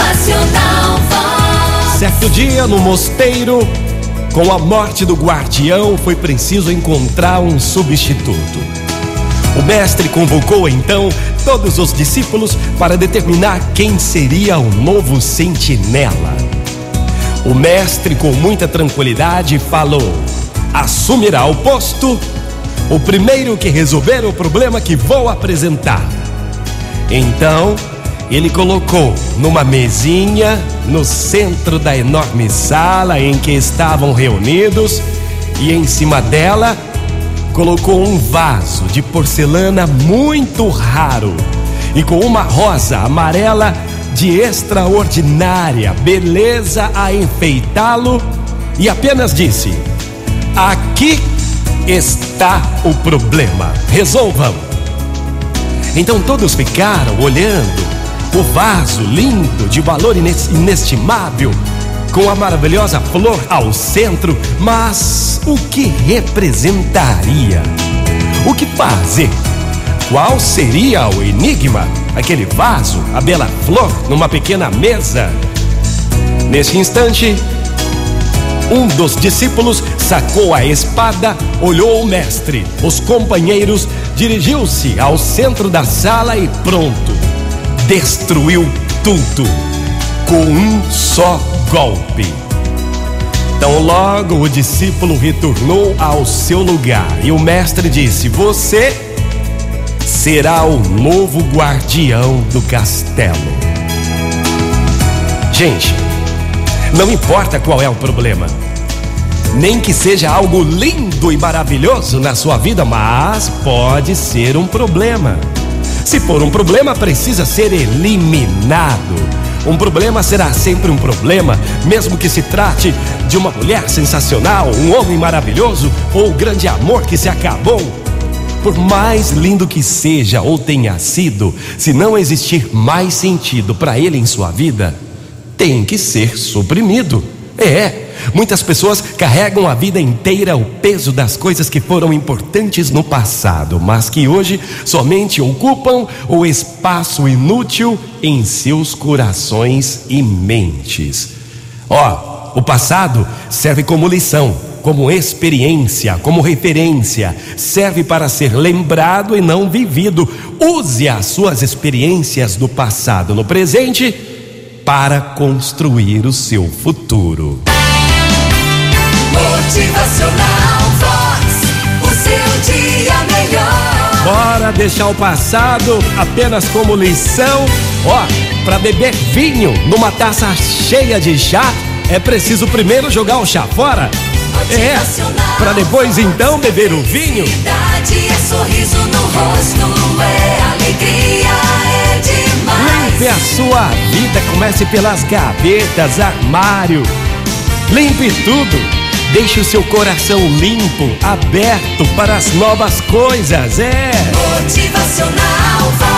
Motivacional Vox. Certo dia, no mosteiro, com a morte do guardião, foi preciso encontrar um substituto. O mestre convocou então todos os discípulos para determinar quem seria o novo sentinela. O mestre, com muita tranquilidade, falou: assumirá o posto o primeiro que resolver o problema que vou apresentar. Então, ele colocou numa mesinha no centro da enorme sala em que estavam reunidos e em cima dela colocou um vaso de porcelana muito raro e com uma rosa amarela de extraordinária beleza a enfeitá-lo e apenas disse: Aqui está o problema. Resolvam. Então todos ficaram olhando o vaso lindo, de valor inestimável, com a maravilhosa flor ao centro, mas o que representaria? O que fazer? Qual seria o enigma? Aquele vaso, a bela flor numa pequena mesa? Neste instante, um dos discípulos sacou a espada, olhou o mestre, os companheiros, dirigiu-se ao centro da sala e pronto. Destruiu tudo com um só golpe. Tão logo o discípulo retornou ao seu lugar e o mestre disse: Você será o novo guardião do castelo. Gente, não importa qual é o problema, nem que seja algo lindo e maravilhoso na sua vida, mas pode ser um problema. Se for um problema, precisa ser eliminado. Um problema será sempre um problema, mesmo que se trate de uma mulher sensacional, um homem maravilhoso ou o grande amor que se acabou. Por mais lindo que seja ou tenha sido, se não existir mais sentido para ele em sua vida, tem que ser suprimido. É, muitas pessoas carregam a vida inteira o peso das coisas que foram importantes no passado, mas que hoje somente ocupam o espaço inútil em seus corações e mentes. Ó, o passado serve como lição, como experiência, como referência, serve para ser lembrado e não vivido. Use as suas experiências do passado no presente para construir o seu futuro. Motivacional Vox. O seu dia melhor. Bora deixar o passado apenas como lição. Ó, para beber vinho numa taça cheia de chá, é preciso primeiro jogar o chá fora. É, para depois então beber o vinho. É sorriso no rosto, é alegria, é demais. Limpe a sua vida, comece pelas gavetas, armário. Limpe tudo. Deixe o seu coração limpo, aberto para as novas coisas. É. Motivacional Vox.